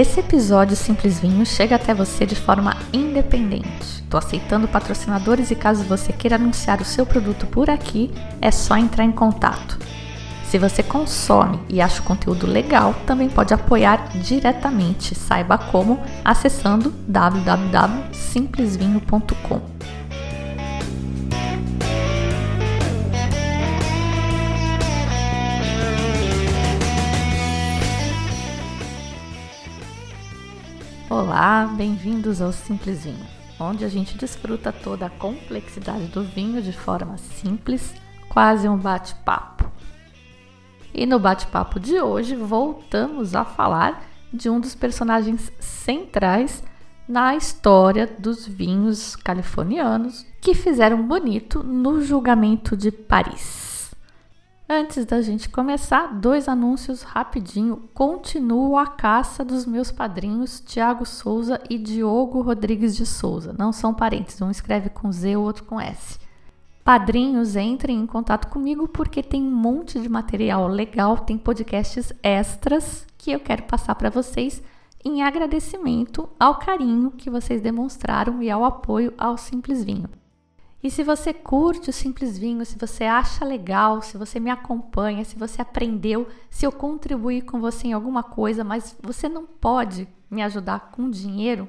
Esse episódio Simples Vinho chega até você de forma independente. Estou aceitando patrocinadores e caso você queira anunciar o seu produto por aqui, é só entrar em contato. Se você consome e acha o conteúdo legal, também pode apoiar diretamente. Saiba como acessando www.simplesvinho.com. Olá, bem-vindos ao Simples Vinho, onde a gente desfruta toda a complexidade do vinho de forma simples, quase um bate-papo. E no bate-papo de hoje voltamos a falar de um dos personagens centrais na história dos vinhos californianos que fizeram bonito no julgamento de Paris. Antes da gente começar, dois anúncios rapidinho. Continuo a caça dos meus padrinhos Tiago Souza e Diogo Rodrigues de Souza. Não são parentes, um escreve com Z, o outro com S. Padrinhos, entrem em contato comigo porque tem um monte de material legal, tem podcasts extras que eu quero passar para vocês em agradecimento ao carinho que vocês demonstraram e ao apoio ao Simples Vinho. E se você curte o Simples Vinho, se você acha legal, se você me acompanha, se você aprendeu, se eu contribuir com você em alguma coisa, mas você não pode me ajudar com dinheiro,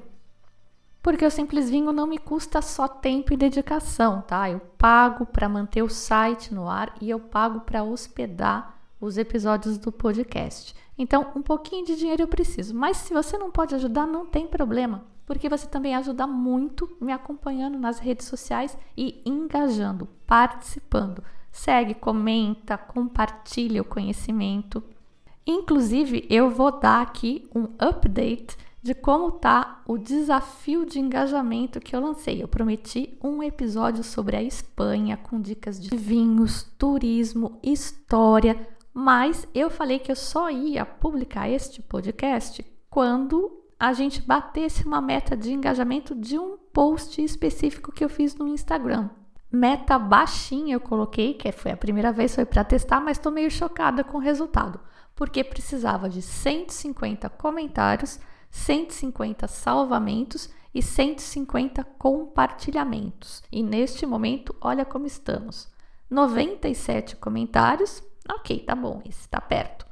porque o Simples Vinho não me custa só tempo e dedicação, tá? Eu pago para manter o site no ar e eu pago para hospedar os episódios do podcast. Então, um pouquinho de dinheiro eu preciso, mas se você não pode ajudar, não tem problema porque você também ajuda muito me acompanhando nas redes sociais e engajando, participando. Segue, comenta, compartilha o conhecimento. Inclusive, eu vou dar aqui um update de como tá o desafio de engajamento que eu lancei. Eu prometi um episódio sobre a Espanha com dicas de vinhos, turismo, história, mas eu falei que eu só ia publicar este podcast quando a gente batesse uma meta de engajamento de um post específico que eu fiz no Instagram. Meta baixinha eu coloquei, que foi a primeira vez foi para testar, mas estou meio chocada com o resultado, porque precisava de 150 comentários, 150 salvamentos e 150 compartilhamentos. E neste momento, olha como estamos. 97 comentários, ok, tá bom, esse está perto.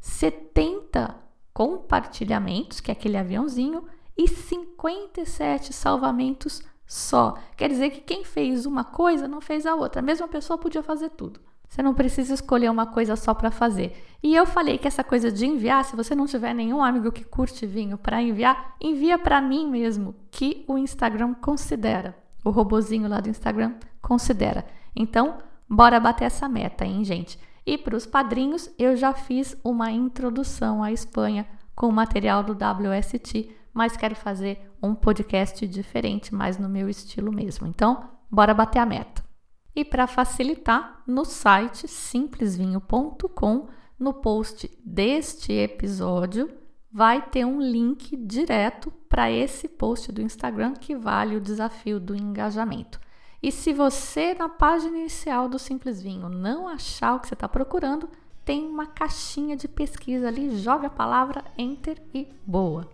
70 compartilhamentos, que é aquele aviãozinho, e 57 salvamentos só. Quer dizer que quem fez uma coisa não fez a outra. A mesma pessoa podia fazer tudo. Você não precisa escolher uma coisa só para fazer. E eu falei que essa coisa de enviar, se você não tiver nenhum amigo que curte vinho para enviar, envia para mim mesmo, que o Instagram considera. O robozinho lá do Instagram considera. Então, bora bater essa meta, hein, gente? E para os padrinhos, eu já fiz uma introdução à Espanha com o material do WST, mas quero fazer um podcast diferente, mais no meu estilo mesmo. Então, bora bater a meta. E para facilitar, no site simplesvinho.com, no post deste episódio, vai ter um link direto para esse post do Instagram que vale o desafio do engajamento. E se você, na página inicial do Simples Vinho, não achar o que você está procurando, tem uma caixinha de pesquisa ali, joga a palavra Enter e boa.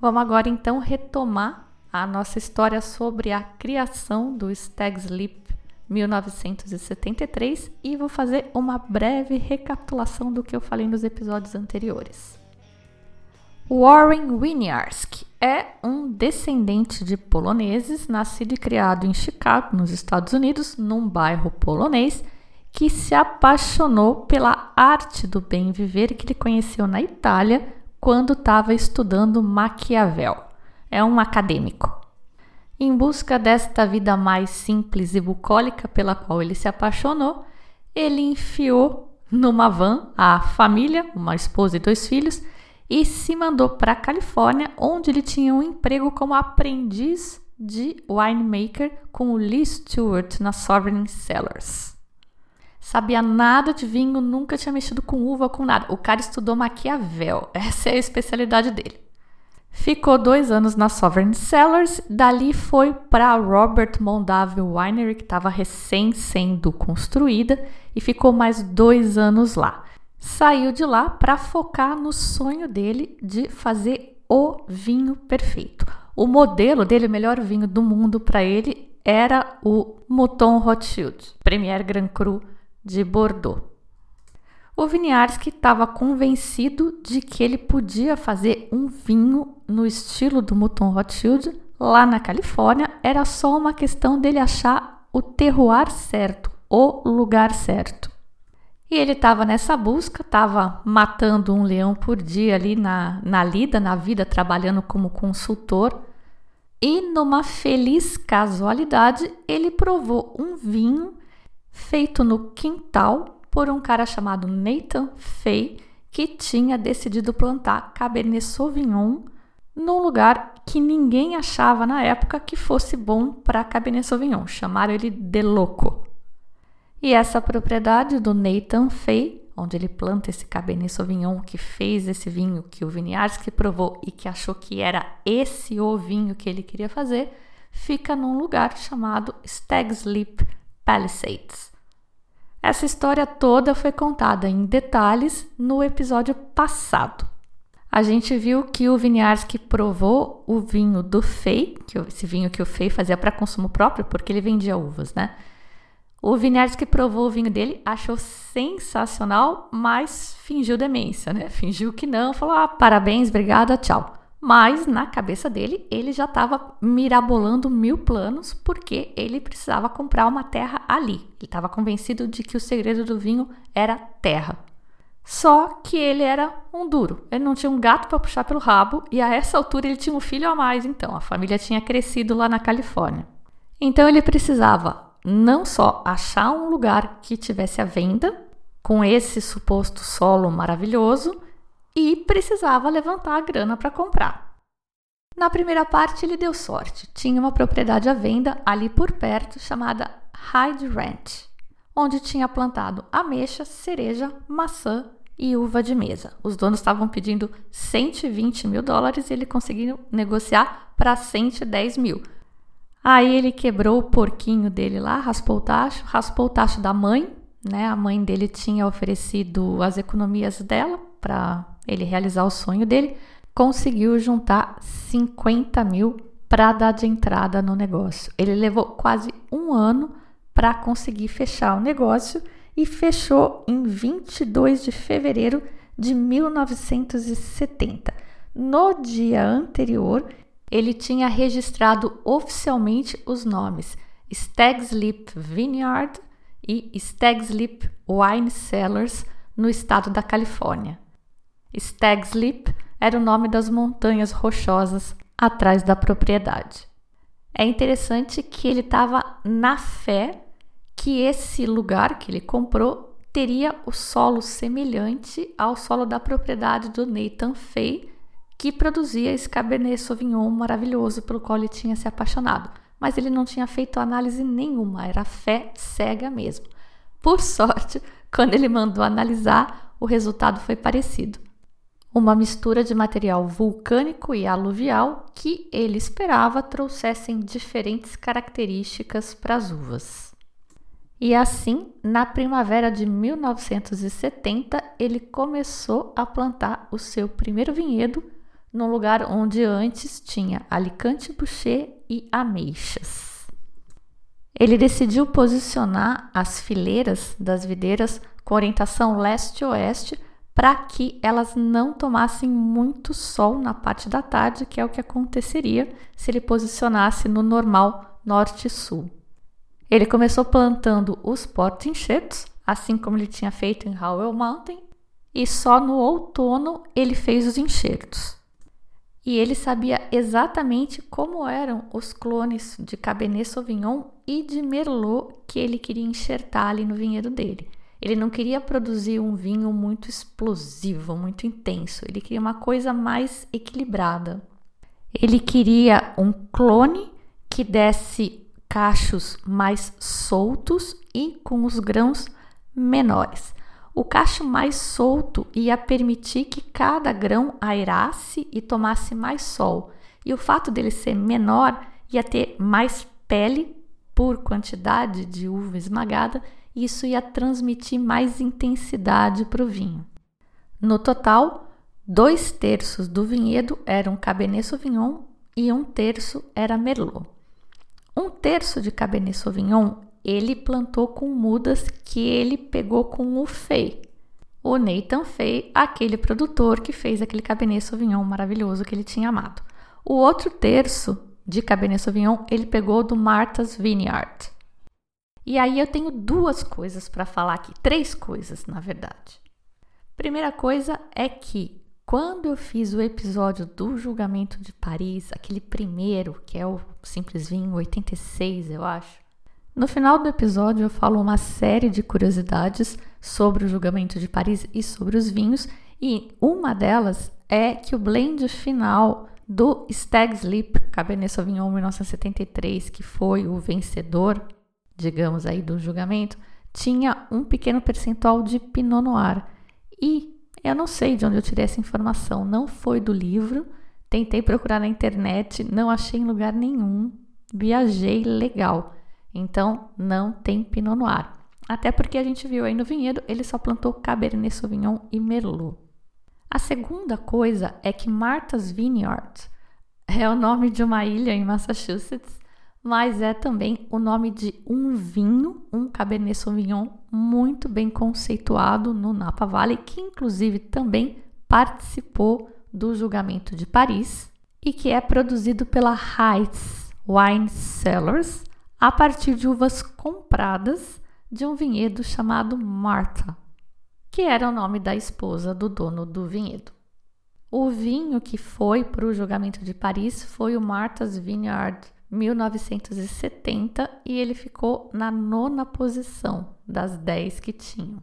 Vamos agora então retomar a nossa história sobre a criação do Stag Sleep 1973 e vou fazer uma breve recapitulação do que eu falei nos episódios anteriores. Warren Winiarski é um descendente de poloneses, nascido e criado em Chicago, nos Estados Unidos, num bairro polonês, que se apaixonou pela arte do bem viver que ele conheceu na Itália quando estava estudando Maquiavel. É um acadêmico. Em busca desta vida mais simples e bucólica pela qual ele se apaixonou, ele enfiou numa van a família, uma esposa e dois filhos, e se mandou para a Califórnia, onde ele tinha um emprego como aprendiz de winemaker com o Lee Stewart na Sovereign Cellars. Sabia nada de vinho, nunca tinha mexido com uva, com nada. O cara estudou Maquiavel, essa é a especialidade dele. Ficou dois anos na Sovereign Cellars, dali foi para Robert Mondavi Winery, que estava recém sendo construída, e ficou mais dois anos lá. Saiu de lá para focar no sonho dele de fazer o vinho perfeito. O modelo dele, o melhor vinho do mundo para ele, era o Mouton Rothschild, Premier Grand Cru de Bordeaux. O Winiarski estava convencido de que ele podia fazer um vinho no estilo do Mouton Rothschild lá na Califórnia, era só uma questão dele achar o terroir certo, o lugar certo. E ele estava nessa busca, estava matando um leão por dia ali na, na lida, na vida, trabalhando como consultor. E numa feliz casualidade, ele provou um vinho feito no quintal por um cara chamado Nathan Fay, que tinha decidido plantar Cabernet Sauvignon num lugar que ninguém achava na época que fosse bom para Cabernet Sauvignon. Chamaram ele de louco. E essa propriedade do Nathan Fay, onde ele planta esse Cabernet Sauvignon que fez esse vinho que o Viniarski provou e que achou que era esse o vinho que ele queria fazer, fica num lugar chamado Stag's Leap Palisades. Essa história toda foi contada em detalhes no episódio passado. A gente viu que o Viniarski provou o vinho do Fei, que esse vinho que o Fei fazia para consumo próprio, porque ele vendia uvas, né? O Vinyarsky provou o vinho dele, achou sensacional, mas fingiu demência, né? Fingiu que não, falou: ah, parabéns, obrigada, tchau. Mas na cabeça dele, ele já estava mirabolando mil planos porque ele precisava comprar uma terra ali. Ele estava convencido de que o segredo do vinho era terra. Só que ele era um duro. Ele não tinha um gato para puxar pelo rabo e a essa altura ele tinha um filho a mais, então a família tinha crescido lá na Califórnia. Então ele precisava não só achar um lugar que tivesse à venda com esse suposto solo maravilhoso e precisava levantar a grana para comprar. Na primeira parte ele deu sorte. Tinha uma propriedade à venda ali por perto chamada Hyde Ranch, onde tinha plantado ameixa, cereja, maçã e uva de mesa. Os donos estavam pedindo 120 mil dólares e ele conseguiu negociar para 110 mil Aí ele quebrou o porquinho dele lá, raspou o tacho, raspou o tacho da mãe, né? A mãe dele tinha oferecido as economias dela para ele realizar o sonho dele. Conseguiu juntar 50 mil para dar de entrada no negócio. Ele levou quase um ano para conseguir fechar o negócio e fechou em 22 de fevereiro de 1970. No dia anterior, ele tinha registrado oficialmente os nomes Stag's Leap Vineyard e Stag's Leap Wine Cellars no estado da Califórnia. Stag's Leap era o nome das montanhas rochosas atrás da propriedade. É interessante que ele estava na fé que esse lugar que ele comprou teria o solo semelhante ao solo da propriedade do Nathan Fay, que produzia esse Cabernet Sauvignon maravilhoso pelo qual ele tinha se apaixonado. Mas ele não tinha feito análise nenhuma, era fé cega mesmo. Por sorte, quando ele mandou analisar, o resultado foi parecido. Uma mistura de material vulcânico e aluvial que ele esperava trouxessem diferentes características para as uvas. E assim, na primavera de 1970, ele começou a plantar o seu primeiro vinhedo num lugar onde antes tinha Alicante Boucher e ameixas. Ele decidiu posicionar as fileiras das videiras com orientação leste-oeste para que elas não tomassem muito sol na parte da tarde, que é o que aconteceria se ele posicionasse no normal norte-sul. Ele começou plantando os porta-enxertos, assim como ele tinha feito em Howell Mountain, e só no outono ele fez os enxertos e ele sabia exatamente como eram os clones de Cabernet Sauvignon e de Merlot que ele queria enxertar ali no vinhedo dele. Ele não queria produzir um vinho muito explosivo, muito intenso. Ele queria uma coisa mais equilibrada. Ele queria um clone que desse cachos mais soltos e com os grãos menores. O cacho mais solto ia permitir que cada grão aerasse e tomasse mais sol, e o fato dele ser menor ia ter mais pele por quantidade de uva esmagada, e isso ia transmitir mais intensidade para o vinho. No total, dois terços do vinhedo eram Cabernet Sauvignon e um terço era Merlot. Um terço de Cabernet Sauvignon ele plantou com mudas que ele pegou com o Fei. O Nathan Fei, aquele produtor que fez aquele Cabernet Sauvignon maravilhoso que ele tinha amado. O outro terço de Cabernet Sauvignon ele pegou do Martha's Vineyard. E aí eu tenho duas coisas para falar aqui, três coisas, na verdade. Primeira coisa é que quando eu fiz o episódio do julgamento de Paris, aquele primeiro, que é o Simples Vinho 86, eu acho, no final do episódio eu falo uma série de curiosidades sobre o julgamento de Paris e sobre os vinhos, e uma delas é que o blend final do Stag's Leap Cabernet Sauvignon 1973, que foi o vencedor, digamos aí, do julgamento, tinha um pequeno percentual de Pinot Noir. E eu não sei de onde eu tirei essa informação, não foi do livro. Tentei procurar na internet, não achei em lugar nenhum. Viajei legal. Então, não tem Pinot Noir. Até porque a gente viu aí no vinhedo, ele só plantou Cabernet Sauvignon e Merlot. A segunda coisa é que Martha's Vineyard é o nome de uma ilha em Massachusetts, mas é também o nome de um vinho, um Cabernet Sauvignon muito bem conceituado no Napa Valley, que inclusive também participou do julgamento de Paris e que é produzido pela Heights Wine Cellars, a partir de uvas compradas de um vinhedo chamado Martha, que era o nome da esposa do dono do vinhedo. O vinho que foi para o julgamento de Paris foi o Martha's Vineyard 1970 e ele ficou na nona posição das 10 que tinham.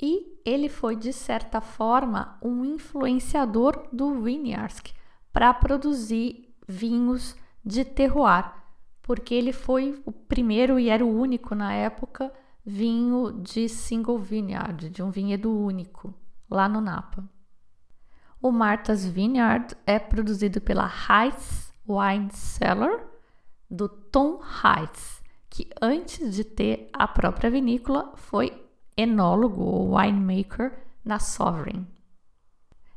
E ele foi, de certa forma, um influenciador do Winiarsk para produzir vinhos de terroir, porque ele foi o primeiro e era o único na época vinho de single vineyard, de um vinhedo único, lá no Napa. O Martha's Vineyard é produzido pela Heights Wine Cellar, do Tom Heights, que antes de ter a própria vinícola foi enólogo ou winemaker na Sovereign.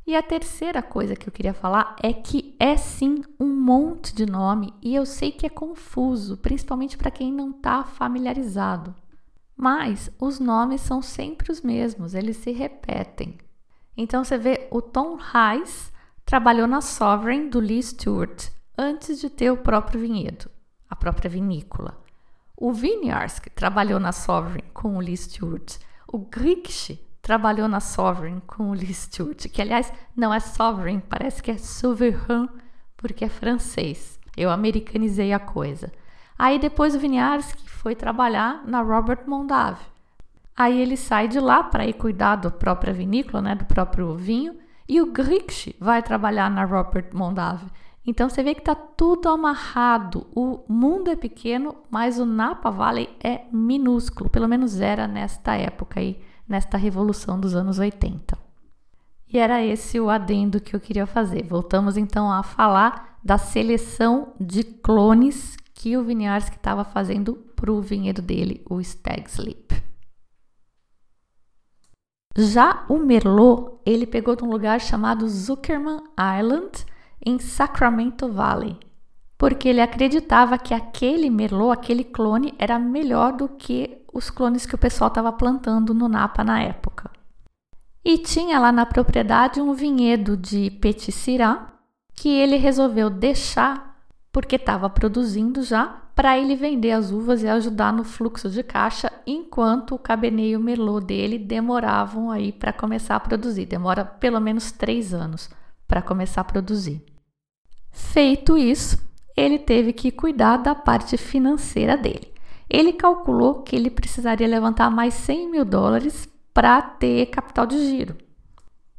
E a terceira coisa que eu queria falar é que é sim um monte de nome e eu sei que é confuso, principalmente para quem não está familiarizado. Mas os nomes são sempre os mesmos, eles se repetem. Então você vê o Tom Hayes trabalhou na Sovereign do Lee Stewart antes de ter o próprio vinhedo, a própria vinícola. O Vineyarsk trabalhou na Sovereign com o Lee Stewart. O Griksch trabalhou na Sovereign com o Lee Stewart, que aliás não é Sovereign, parece que é Souverain, porque é francês. Eu americanizei a coisa. Aí depois o Vinyarsky foi trabalhar na Robert Mondavi. Aí ele sai de lá para ir cuidar da própria vinícola, né, do próprio vinho, e o Griksch vai trabalhar na Robert Mondavi. Então você vê que está tudo amarrado. O mundo é pequeno, mas o Napa Valley é minúsculo, pelo menos era nesta época aí nesta revolução dos anos 80. E era esse o adendo que eu queria fazer. Voltamos então a falar da seleção de clones que o Vinharsky estava fazendo para o vinhedo dele, o Stag Sleep. Já o Merlot, ele pegou de um lugar chamado Zuckerman Island, em Sacramento Valley, porque ele acreditava que aquele Merlot, aquele clone, era melhor do que os clones que o pessoal estava plantando no Napa na época. E tinha lá na propriedade um vinhedo de Petit Syrah que ele resolveu deixar porque estava produzindo já para ele vender as uvas e ajudar no fluxo de caixa enquanto o Cabernet e o Merlot dele demoravam aí para começar a produzir. Demora pelo menos três anos para começar a produzir. Feito isso, ele teve que cuidar da parte financeira dele. Ele calculou que ele precisaria levantar mais 100 mil dólares para ter capital de giro.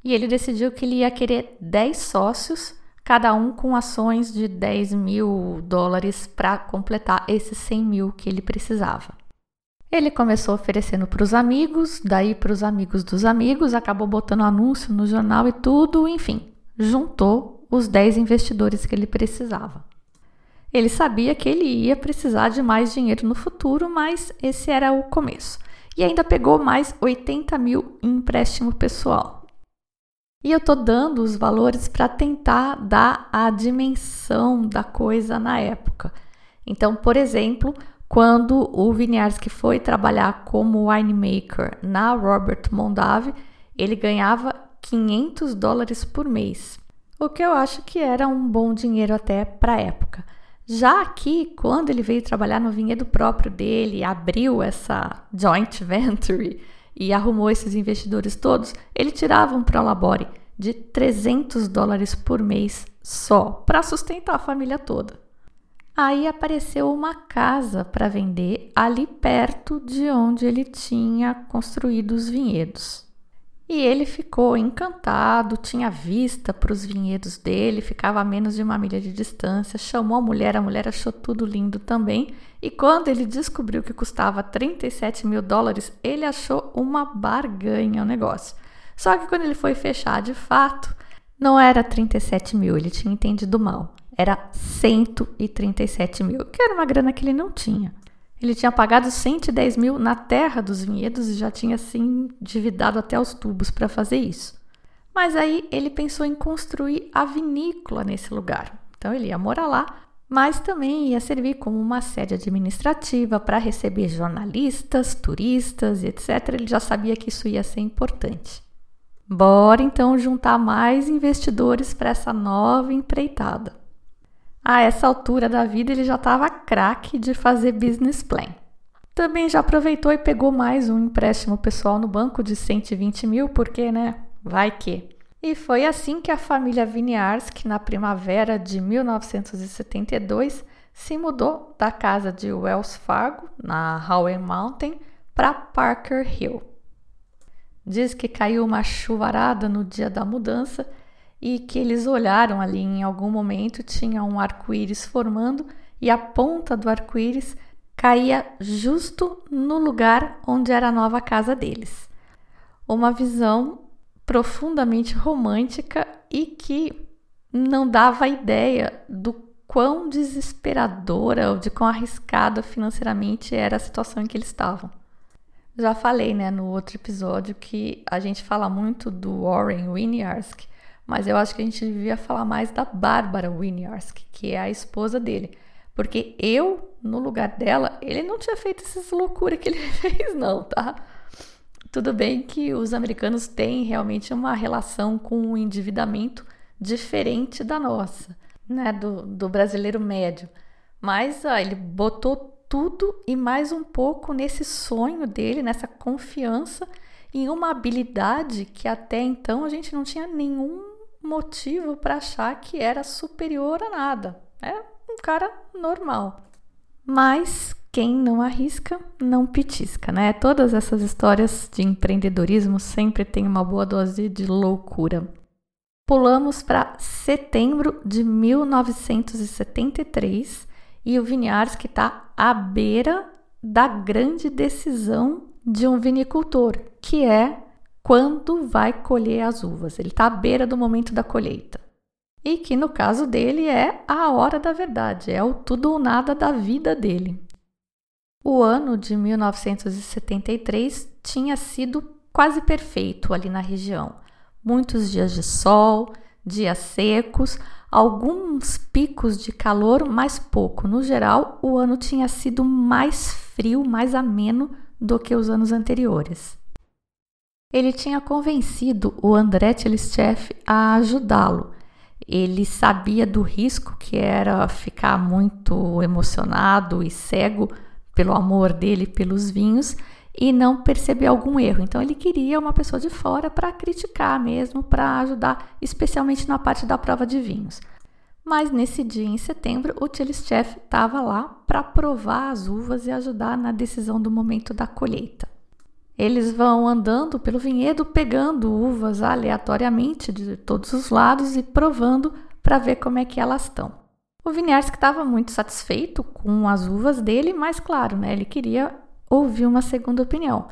E ele decidiu que ele ia querer 10 sócios, cada um com ações de 10 mil dólares para completar esses 100 mil que ele precisava. Ele começou oferecendo para os amigos, daí para os amigos dos amigos, acabou botando anúncio no jornal e tudo, enfim, juntou os 10 investidores que ele precisava. Ele sabia que ele ia precisar de mais dinheiro no futuro, mas esse era o começo. E ainda pegou mais 80 mil em empréstimo pessoal. E eu tô dando os valores para tentar dar a dimensão da coisa na época. Então, por exemplo, quando o Winiarski foi trabalhar como winemaker na Robert Mondavi, ele ganhava 500 dólares por mês, o que eu acho que era um bom dinheiro até para a época. Já aqui, quando ele veio trabalhar no vinhedo próprio dele, abriu essa joint venture e arrumou esses investidores todos, ele tirava um prolabore de 300 dólares por mês só para sustentar a família toda. Aí apareceu uma casa para vender ali perto de onde ele tinha construído os vinhedos. E ele ficou encantado, tinha vista para os vinhedos dele, ficava a menos de uma milha de distância, chamou a mulher, a mulher achou tudo lindo também. E quando ele descobriu que custava 37 mil dólares, ele achou uma barganha o negócio. Só que quando ele foi fechar de fato, não era 37 mil, ele tinha entendido mal. Era 137 mil, que era uma grana que ele não tinha. Ele tinha pagado 110 mil na terra dos vinhedos e já tinha se assim, endividado até os tubos para fazer isso. Mas aí ele pensou em construir a vinícola nesse lugar. Então ele ia morar lá, mas também ia servir como uma sede administrativa para receber jornalistas, turistas etc. Ele já sabia que isso ia ser importante. Bora então juntar mais investidores para essa nova empreitada. A essa altura da vida ele já estava craque de fazer business plan. Também já aproveitou e pegou mais um empréstimo pessoal no banco de 120 mil, porque, né? Vai que. E foi assim que a família Winiarski, na primavera de 1972, se mudou da casa de Wells Fargo, na Howell Mountain, para Parker Hill. Diz que caiu uma chuvarada no dia da mudança e que eles olharam ali em algum momento, tinha um arco-íris formando e a ponta do arco-íris caía justo no lugar onde era a nova casa deles. Uma visão profundamente romântica e que não dava ideia do quão desesperadora ou de quão arriscada financeiramente era a situação em que eles estavam. Já falei, né, no outro episódio que a gente fala muito do Warren Winiarski mas eu acho que a gente devia falar mais da Bárbara Winiarski, que é a esposa dele. Porque eu, no lugar dela, ele não tinha feito essas loucuras que ele fez, não, tá? Tudo bem que os americanos têm realmente uma relação com o endividamento diferente da nossa, né? Do, do brasileiro médio. Mas ó, ele botou tudo e mais um pouco nesse sonho dele, nessa confiança em uma habilidade que até então a gente não tinha nenhum motivo para achar que era superior a nada. É um cara normal. Mas quem não arrisca, não pitisca, né? Todas essas histórias de empreendedorismo sempre tem uma boa dose de loucura. Pulamos para setembro de 1973 e o Vinharsky está à beira da grande decisão de um vinicultor, que é quando vai colher as uvas. Ele está à beira do momento da colheita. E que no caso dele é a hora da verdade, é o tudo ou nada da vida dele. O ano de 1973 tinha sido quase perfeito ali na região. Muitos dias de sol, dias secos, alguns picos de calor, mas pouco. No geral, o ano tinha sido mais frio, mais ameno do que os anos anteriores ele tinha convencido o André Tchelischev a ajudá-lo. Ele sabia do risco que era ficar muito emocionado e cego pelo amor dele pelos vinhos e não perceber algum erro. Então ele queria uma pessoa de fora para criticar mesmo, para ajudar, especialmente na parte da prova de vinhos. Mas nesse dia em setembro, o Tchelischev estava lá para provar as uvas e ajudar na decisão do momento da colheita. Eles vão andando pelo vinhedo, pegando uvas aleatoriamente de todos os lados e provando para ver como é que elas estão. O Vinharsky estava muito satisfeito com as uvas dele, mas claro, né, ele queria ouvir uma segunda opinião.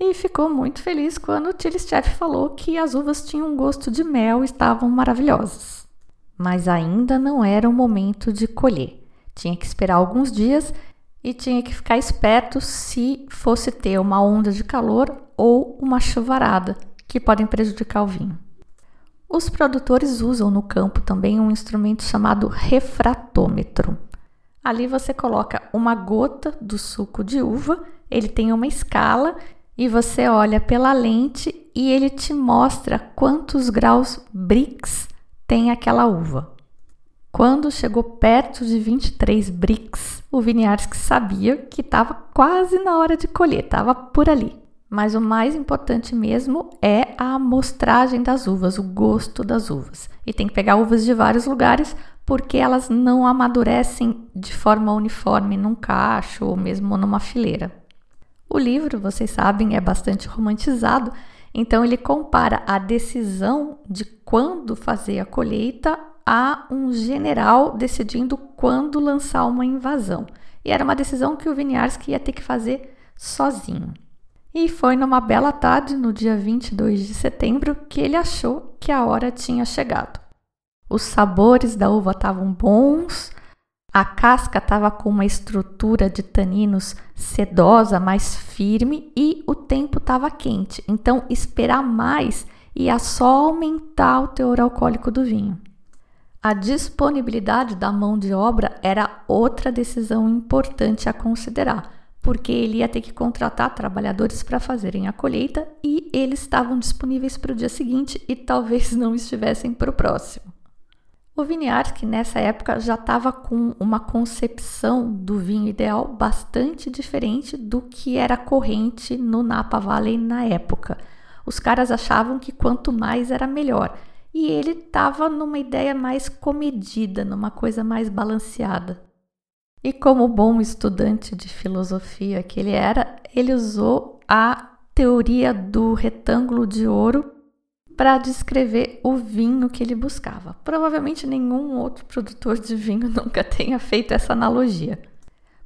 E ficou muito feliz quando o Chef falou que as uvas tinham um gosto de mel e estavam maravilhosas. Mas ainda não era o momento de colher. Tinha que esperar alguns dias e tinha que ficar esperto se fosse ter uma onda de calor ou uma chuvarada, que podem prejudicar o vinho. Os produtores usam no campo também um instrumento chamado refratômetro. Ali você coloca uma gota do suco de uva, ele tem uma escala e você olha pela lente e ele te mostra quantos graus Brix tem aquela uva. Quando chegou perto de 23 Brix, o Viniarski sabia que estava quase na hora de colher, estava por ali. Mas o mais importante mesmo é a amostragem das uvas, o gosto das uvas. E tem que pegar uvas de vários lugares porque elas não amadurecem de forma uniforme num cacho ou mesmo numa fileira. O livro, vocês sabem, é bastante romantizado, então ele compara a decisão de quando fazer a colheita a um general decidindo quando lançar uma invasão. E era uma decisão que o Winiarski ia ter que fazer sozinho. E foi numa bela tarde, no dia 22 de setembro, que ele achou que a hora tinha chegado. Os sabores da uva estavam bons, a casca estava com uma estrutura de taninos sedosa, mais firme e o tempo estava quente. Então, esperar mais ia só aumentar o teor alcoólico do vinho. A disponibilidade da mão de obra era outra decisão importante a considerar, porque ele ia ter que contratar trabalhadores para fazerem a colheita e eles estavam disponíveis para o dia seguinte e talvez não estivessem para o próximo. O Viniarski, nessa época, já estava com uma concepção do vinho ideal bastante diferente do que era corrente no Napa Valley na época. Os caras achavam que quanto mais era melhor. E ele estava numa ideia mais comedida, numa coisa mais balanceada. E como bom estudante de filosofia que ele era, ele usou a teoria do retângulo de ouro para descrever o vinho que ele buscava. Provavelmente nenhum outro produtor de vinho nunca tenha feito essa analogia.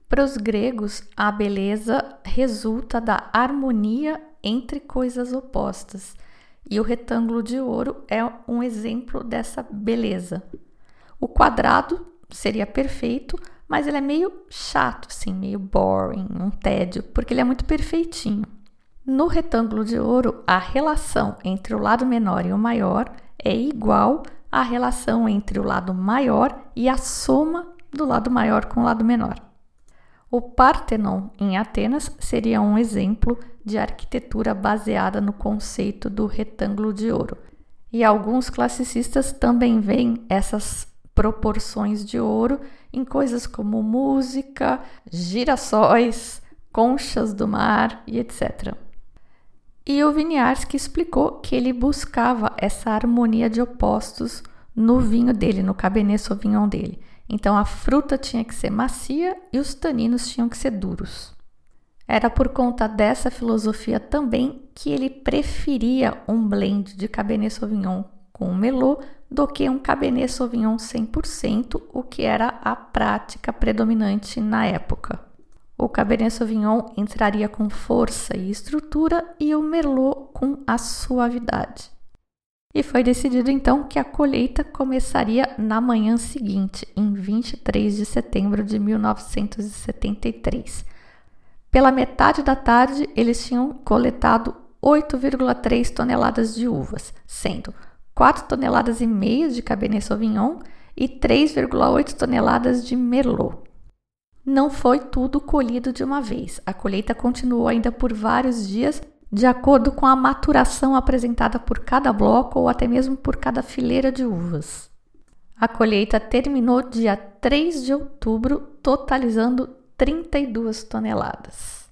Para os gregos, a beleza resulta da harmonia entre coisas opostas, e o retângulo de ouro é um exemplo dessa beleza. O quadrado seria perfeito, mas ele é meio chato, assim, meio boring, um tédio, porque ele é muito perfeitinho. No retângulo de ouro, a relação entre o lado menor e o maior é igual à relação entre o lado maior e a soma do lado maior com o lado menor. O Partenon em Atenas seria um exemplo de arquitetura baseada no conceito do retângulo de ouro. E alguns classicistas também veem essas proporções de ouro em coisas como música, girassóis, conchas do mar e etc. E o Winiarski explicou que ele buscava essa harmonia de opostos no vinho dele, no Cabernet Sauvignon dele. Então a fruta tinha que ser macia e os taninos tinham que ser duros. Era por conta dessa filosofia também que ele preferia um blend de Cabernet Sauvignon com Merlot do que um Cabernet Sauvignon 100%, o que era a prática predominante na época. O Cabernet Sauvignon entraria com força e estrutura e o Merlot com a suavidade. E foi decidido então que a colheita começaria na manhã seguinte, em 23 de setembro de 1973. Pela metade da tarde, eles tinham coletado 8,3 toneladas de uvas, sendo 4 toneladas e meia de Cabernet Sauvignon e 3,8 toneladas de Merlot. Não foi tudo colhido de uma vez. A colheita continuou ainda por vários dias, de acordo com a maturação apresentada por cada bloco ou até mesmo por cada fileira de uvas. A colheita terminou dia 3 de outubro, totalizando 32 toneladas.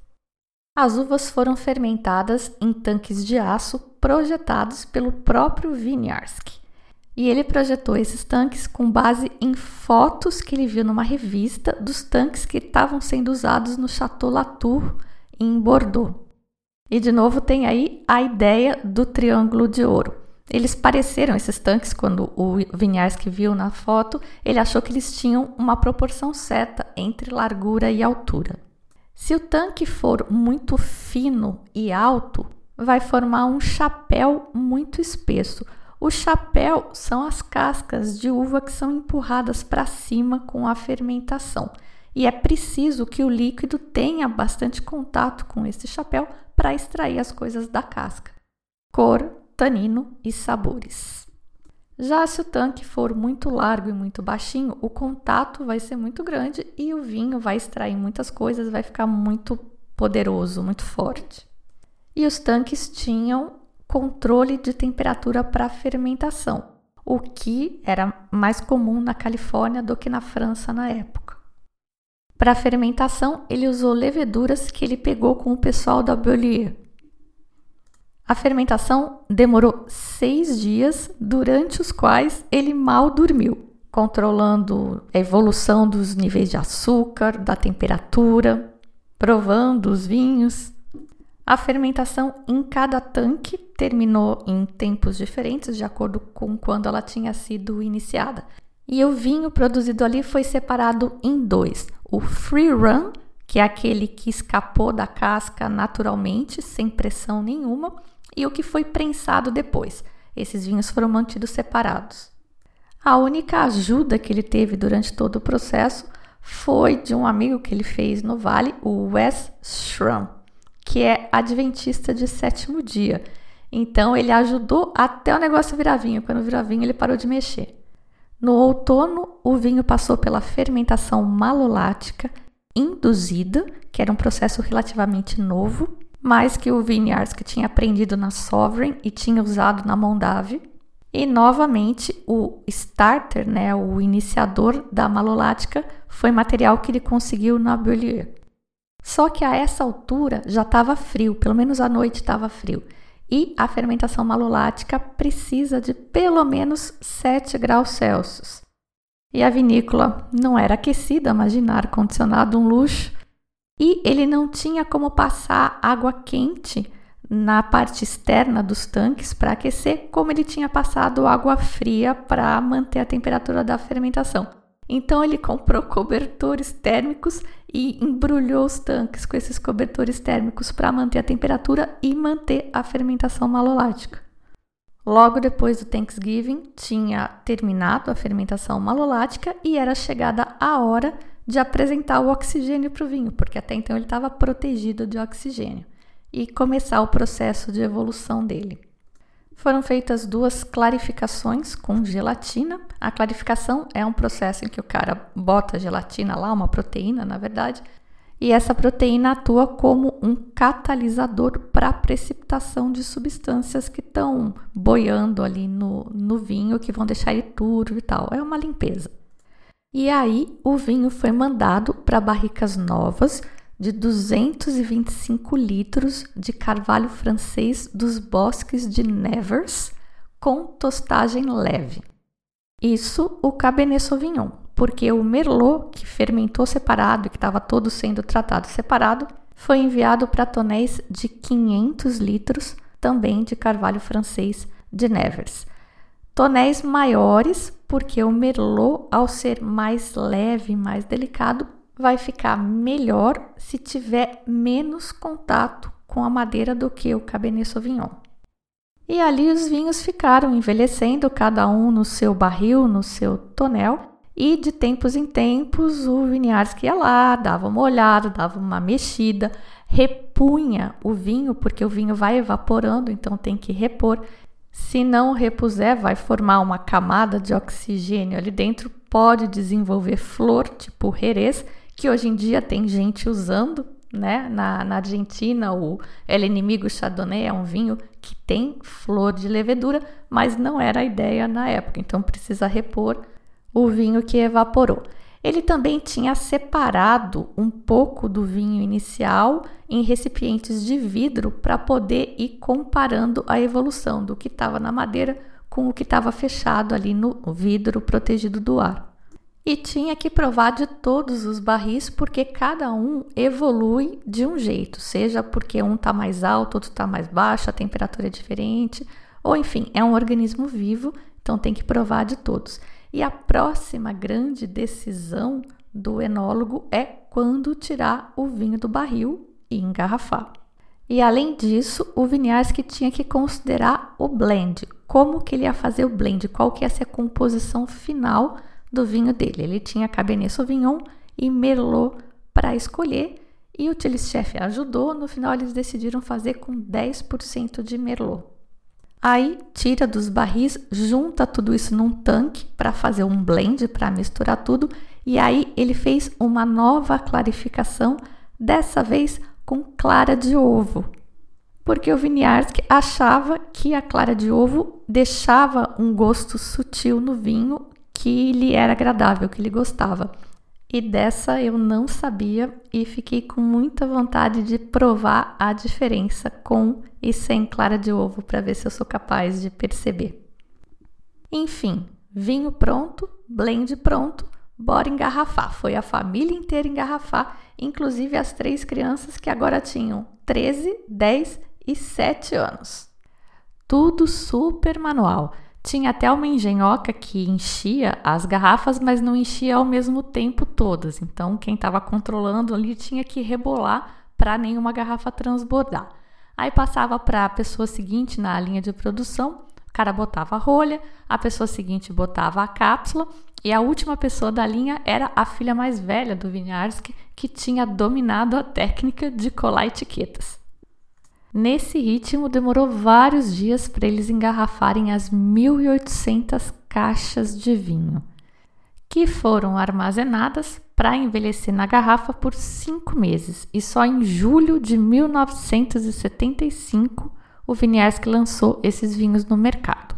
As uvas foram fermentadas em tanques de aço projetados pelo próprio Winiarski. E ele projetou esses tanques com base em fotos que ele viu numa revista dos tanques que estavam sendo usados no Chateau Latour, em Bordeaux. E de novo tem aí a ideia do triângulo de ouro. Eles pareceram esses tanques quando o Vinharsky viu na foto, ele achou que eles tinham uma proporção certa entre largura e altura. Se o tanque for muito fino e alto, vai formar um chapéu muito espesso, o chapéu são as cascas de uva que são empurradas para cima com a fermentação. E é preciso que o líquido tenha bastante contato com esse chapéu para extrair as coisas da casca. Cor, tanino e sabores. Já se o tanque for muito largo e muito baixinho, o contato vai ser muito grande e o vinho vai extrair muitas coisas, vai ficar muito poderoso, muito forte. E os tanques tinham controle de temperatura para fermentação, o que era mais comum na Califórnia do que na França na época. Para fermentação, ele usou leveduras que ele pegou com o pessoal da Beaulieu. A fermentação demorou seis dias, durante os quais ele mal dormiu, controlando a evolução dos níveis de açúcar, da temperatura, provando os vinhos. A fermentação em cada tanque terminou em tempos diferentes, de acordo com quando ela tinha sido iniciada. E o vinho produzido ali foi separado em dois: o free run, que é aquele que escapou da casca naturalmente, sem pressão nenhuma, e o que foi prensado depois. Esses vinhos foram mantidos separados. A única ajuda que ele teve durante todo o processo foi de um amigo que ele fez no Vale, o Wes Schramm, que é adventista de sétimo dia. Então ele ajudou até o negócio virar vinho. Quando virou vinho, ele parou de mexer. No outono, o vinho passou pela fermentação malolática induzida, que era um processo relativamente novo, mais que o Vineyards tinha aprendido na Sovereign e tinha usado na Mondave. E novamente o starter, né, o iniciador da malolática, foi material que ele conseguiu na Beaulieu. Só que a essa altura já estava frio, pelo menos à noite estava frio. E a fermentação malolática precisa de pelo menos 7 graus Celsius. E a vinícola não era aquecida, imagina ar-condicionado, um luxo e ele não tinha como passar água quente na parte externa dos tanques para aquecer, como ele tinha passado água fria para manter a temperatura da fermentação. Então ele comprou cobertores térmicos e embrulhou os tanques com esses cobertores térmicos para manter a temperatura e manter a fermentação malolática. Logo depois do Thanksgiving, tinha terminado a fermentação malolática e era chegada a hora de apresentar o oxigênio para o vinho, porque até então ele estava protegido de oxigênio, e começar o processo de evolução dele. Foram feitas duas clarificações com gelatina. A clarificação é um processo em que o cara bota gelatina lá, uma proteína, na verdade, e essa proteína atua como um catalisador para a precipitação de substâncias que estão boiando ali no, no vinho, que vão deixar ele turvo e tal. É uma limpeza. E aí o vinho foi mandado para barricas novas de 225 litros de carvalho francês dos bosques de Nevers com tostagem leve. Isso o Cabernet Sauvignon, porque o Merlot, que fermentou separado e que estava todo sendo tratado separado, foi enviado para tonéis de 500 litros, também de carvalho francês de Nevers. Tonéis maiores, porque o merlot, ao ser mais leve, mais delicado, vai ficar melhor se tiver menos contato com a madeira do que o Cabernet Sauvignon. E ali os vinhos ficaram envelhecendo, cada um no seu barril, no seu tonel, e de tempos em tempos o Vinharsky ia lá, dava uma olhada, dava uma mexida, repunha o vinho, porque o vinho vai evaporando, então tem que repor. Se não repuser, vai formar uma camada de oxigênio ali dentro, pode desenvolver flor, tipo Jerez, que hoje em dia tem gente usando, né? Na, na Argentina, o El Inimigo Chardonnay é um vinho que tem flor de levedura, mas não era a ideia na época, então precisa repor o vinho que evaporou. Ele também tinha separado um pouco do vinho inicial em recipientes de vidro para poder ir comparando a evolução do que estava na madeira com o que estava fechado ali no vidro protegido do ar. E tinha que provar de todos os barris porque cada um evolui de um jeito, seja porque um está mais alto, outro está mais baixo, a temperatura é diferente, ou enfim, é um organismo vivo, então tem que provar de todos. E a próxima grande decisão do enólogo é quando tirar o vinho do barril e engarrafar. E além disso, o Vinharsky tinha que considerar o blend, como que ele ia fazer o blend, qual que ia ser a composição final do vinho dele. Ele tinha Cabernet Sauvignon e Merlot para escolher e o Chef ajudou. No final, eles decidiram fazer com 10% de Merlot. Aí tira dos barris, junta tudo isso num tanque para fazer um blend para misturar tudo e aí ele fez uma nova clarificação, dessa vez com clara de ovo. Porque o Winiarski achava que a clara de ovo deixava um gosto sutil no vinho que lhe era agradável, que ele gostava. E dessa eu não sabia e fiquei com muita vontade de provar a diferença com e sem clara de ovo para ver se eu sou capaz de perceber. Enfim, vinho pronto, blend pronto, bora engarrafar. Foi a família inteira engarrafar, inclusive as três crianças que agora tinham 13, 10 e 7 anos. Tudo super manual. Tinha até uma engenhoca que enchia as garrafas, mas não enchia ao mesmo tempo todas. Então, quem estava controlando ali tinha que rebolar para nenhuma garrafa transbordar. Aí passava para a pessoa seguinte na linha de produção, o cara botava a rolha, a pessoa seguinte botava a cápsula e a última pessoa da linha era a filha mais velha do Vinharsky, que tinha dominado a técnica de colar etiquetas. Nesse ritmo, demorou vários dias para eles engarrafarem as 1.800 caixas de vinho, que foram armazenadas para envelhecer na garrafa por cinco meses. E só em julho de 1975 o Vinharsky lançou esses vinhos no mercado.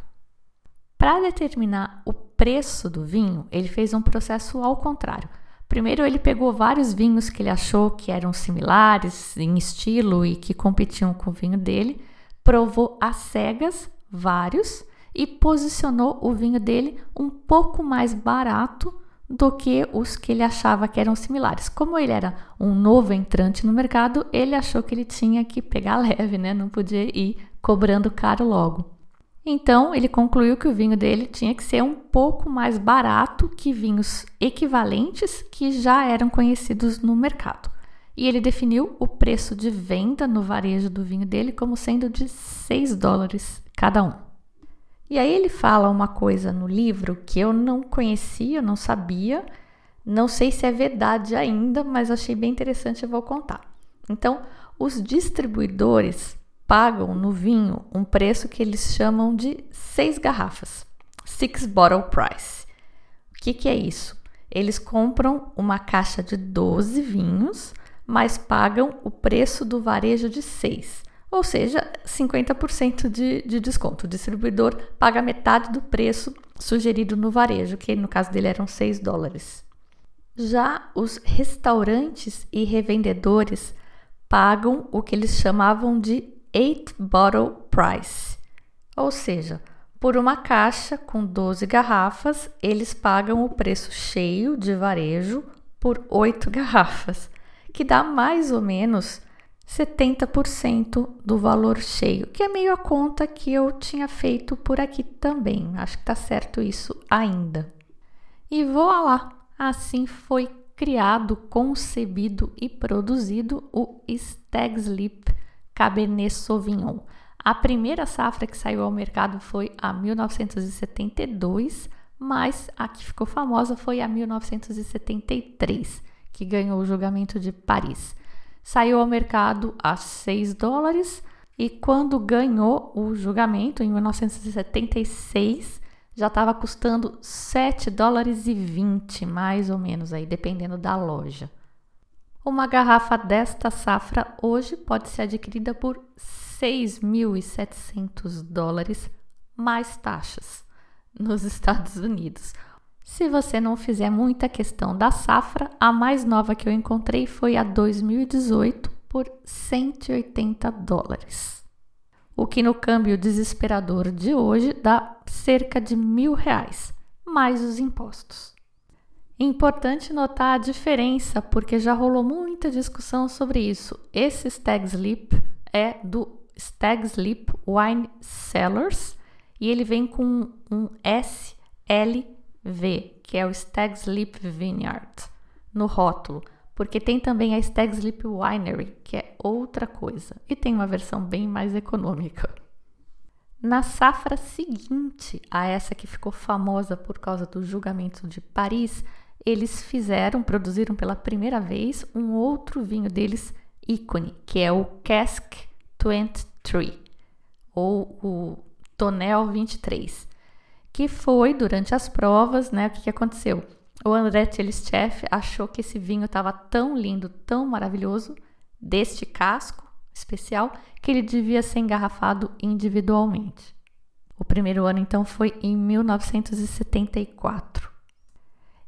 Para determinar o preço do vinho, ele fez um processo ao contrário. Primeiro, ele pegou vários vinhos que ele achou que eram similares em estilo e que competiam com o vinho dele, provou às cegas vários e posicionou o vinho dele um pouco mais barato do que os que ele achava que eram similares. Como ele era um novo entrante no mercado, ele achou que ele tinha que pegar leve, né? Não podia ir cobrando caro logo. Então, ele concluiu que o vinho dele tinha que ser um pouco mais barato que vinhos equivalentes que já eram conhecidos no mercado. E ele definiu o preço de venda no varejo do vinho dele como sendo de 6 dólares cada um. E aí ele fala uma coisa no livro que eu não conhecia, não sabia, não sei se é verdade ainda, mas achei bem interessante e vou contar. Então, os distribuidores pagam no vinho um preço que eles chamam de seis garrafas, six bottle price. O que, que é isso? Eles compram uma caixa de 12 vinhos, mas pagam o preço do varejo de seis, ou seja, 50% de, de desconto. O distribuidor paga metade do preço sugerido no varejo, que no caso dele eram 6 dólares. Já os restaurantes e revendedores pagam o que eles chamavam de 8 bottle price. Ou seja, por uma caixa com 12 garrafas, eles pagam o preço cheio de varejo por 8 garrafas, que dá mais ou menos 70% do valor cheio, que é meio a conta que eu tinha feito por aqui também. Acho que tá certo isso ainda. E vou lá, assim foi criado, concebido e produzido o Stag's Leap Cabernet Sauvignon. A primeira safra que saiu ao mercado foi a 1972, mas a que ficou famosa foi a 1973, que ganhou o julgamento de Paris. Saiu ao mercado a 6 dólares e quando ganhou o julgamento em 1976, já estava custando 7 dólares e 20, mais ou menos aí, dependendo da loja. Uma garrafa desta safra hoje pode ser adquirida por 6.700 dólares mais taxas nos Estados Unidos. Se você não fizer muita questão da safra, a mais nova que eu encontrei foi a 2018 por 180 dólares. O que no câmbio desesperador de hoje dá cerca de mil reais, mais os impostos. Importante notar a diferença, porque já rolou muita discussão sobre isso. Esse Stag Sleep é do Stag Sleep Wine Cellars e ele vem com um SLV, que é o Stag Sleep Vineyard, no rótulo, porque tem também a Stag Sleep Winery, que é outra coisa, e tem uma versão bem mais econômica. Na safra seguinte a essa que ficou famosa por causa do julgamento de Paris, eles fizeram, produziram pela primeira vez um outro vinho deles ícone, que é o Cask 23, ou o Tonel 23, que foi durante as provas, né? O que, que aconteceu? O André Tchelischev achou que esse vinho estava tão lindo, tão maravilhoso, deste casco especial, que ele devia ser engarrafado individualmente. O primeiro ano, então, foi em 1974.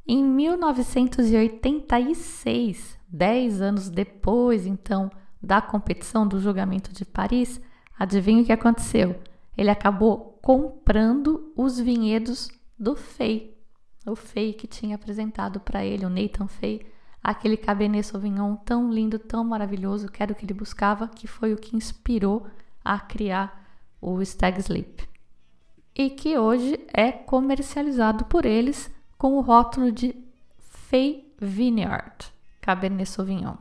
Em 1986, dez anos depois, então, da competição do julgamento de Paris, adivinha o que aconteceu? Ele acabou comprando os vinhedos do Fei, o Fei que tinha apresentado para ele, o Nathan Fei, aquele Cabernet Sauvignon tão lindo, tão maravilhoso, que era o que ele buscava, que foi o que inspirou a criar o Stag Sleep. E que hoje é comercializado por eles com o rótulo de Fei Vineyard Cabernet Sauvignon.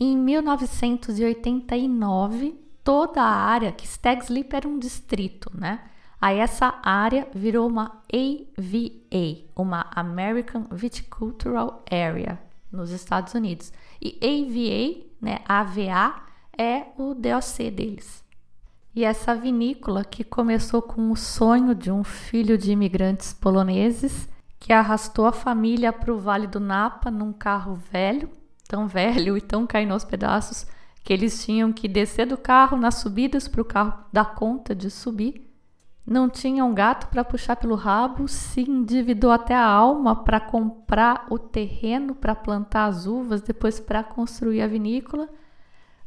Em 1989, toda a área, que Stag Sleep era um distrito, né? Aí essa área virou uma AVA, uma American Viticultural Area, nos Estados Unidos. E AVA, né, AVA, é o DOC deles. E essa vinícola que começou com o sonho de um filho de imigrantes poloneses que arrastou a família para o Vale do Napa num carro velho, tão velho e tão caindo aos pedaços que eles tinham que descer do carro nas subidas para o carro dar conta de subir não tinha um gato para puxar pelo rabo, se endividou até a alma para comprar o terreno para plantar as uvas, depois para construir a vinícola.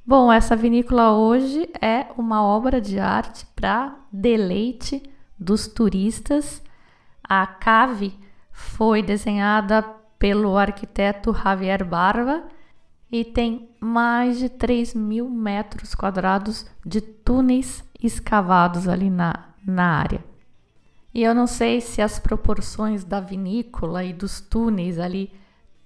Bom, essa vinícola hoje é uma obra de arte para deleite dos turistas. A cave foi desenhada pelo arquiteto Javier Barba e tem mais de 3 mil metros quadrados de túneis escavados ali na, na área. E eu não sei se as proporções da vinícola e dos túneis ali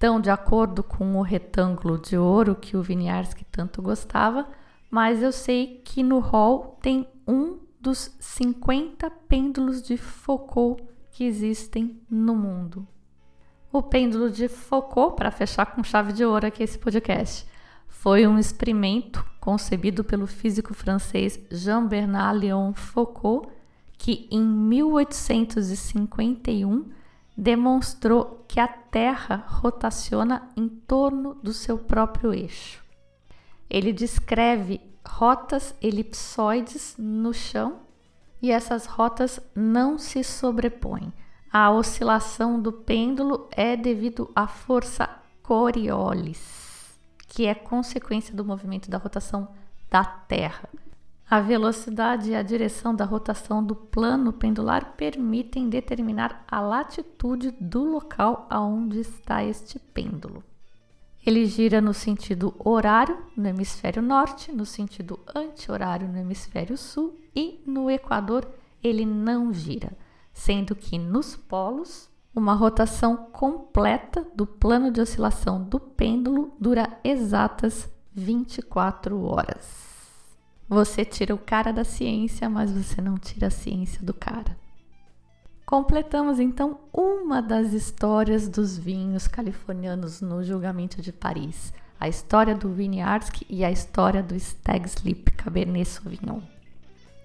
estão de acordo com o retângulo de ouro que o Winiarski tanto gostava, mas eu sei que no hall tem um dos 50 pêndulos de Foucault que existem no mundo. O pêndulo de Foucault, para fechar com chave de ouro aqui esse podcast, foi um experimento concebido pelo físico francês Jean-Bernard Léon Foucault que em 1851 demonstrou que a Terra rotaciona em torno do seu próprio eixo. Ele descreve rotas elipsoides no chão e essas rotas não se sobrepõem. A oscilação do pêndulo é devido à força Coriolis, que é consequência do movimento da rotação da Terra. A velocidade e a direção da rotação do plano pendular permitem determinar a latitude do local aonde está este pêndulo. Ele gira no sentido horário no hemisfério norte, no sentido anti-horário no hemisfério sul e no equador ele não gira, sendo que nos polos uma rotação completa do plano de oscilação do pêndulo dura exatas 24 horas. Você tira o cara da ciência, mas você não tira a ciência do cara. Completamos então uma das histórias dos vinhos californianos no julgamento de Paris, a história do Winiarski e a história do Stag Sleep Cabernet Sauvignon.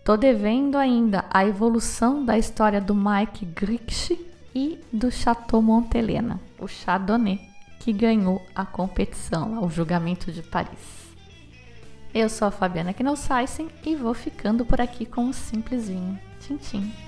Tô devendo ainda a evolução da história do Mike Grix e do Chateau Montelena, o Chardonnay, que ganhou a competição ao julgamento de Paris. Eu sou a Fabiana Knossaisen e vou ficando por aqui com um simples vinho. Tchim, tchim.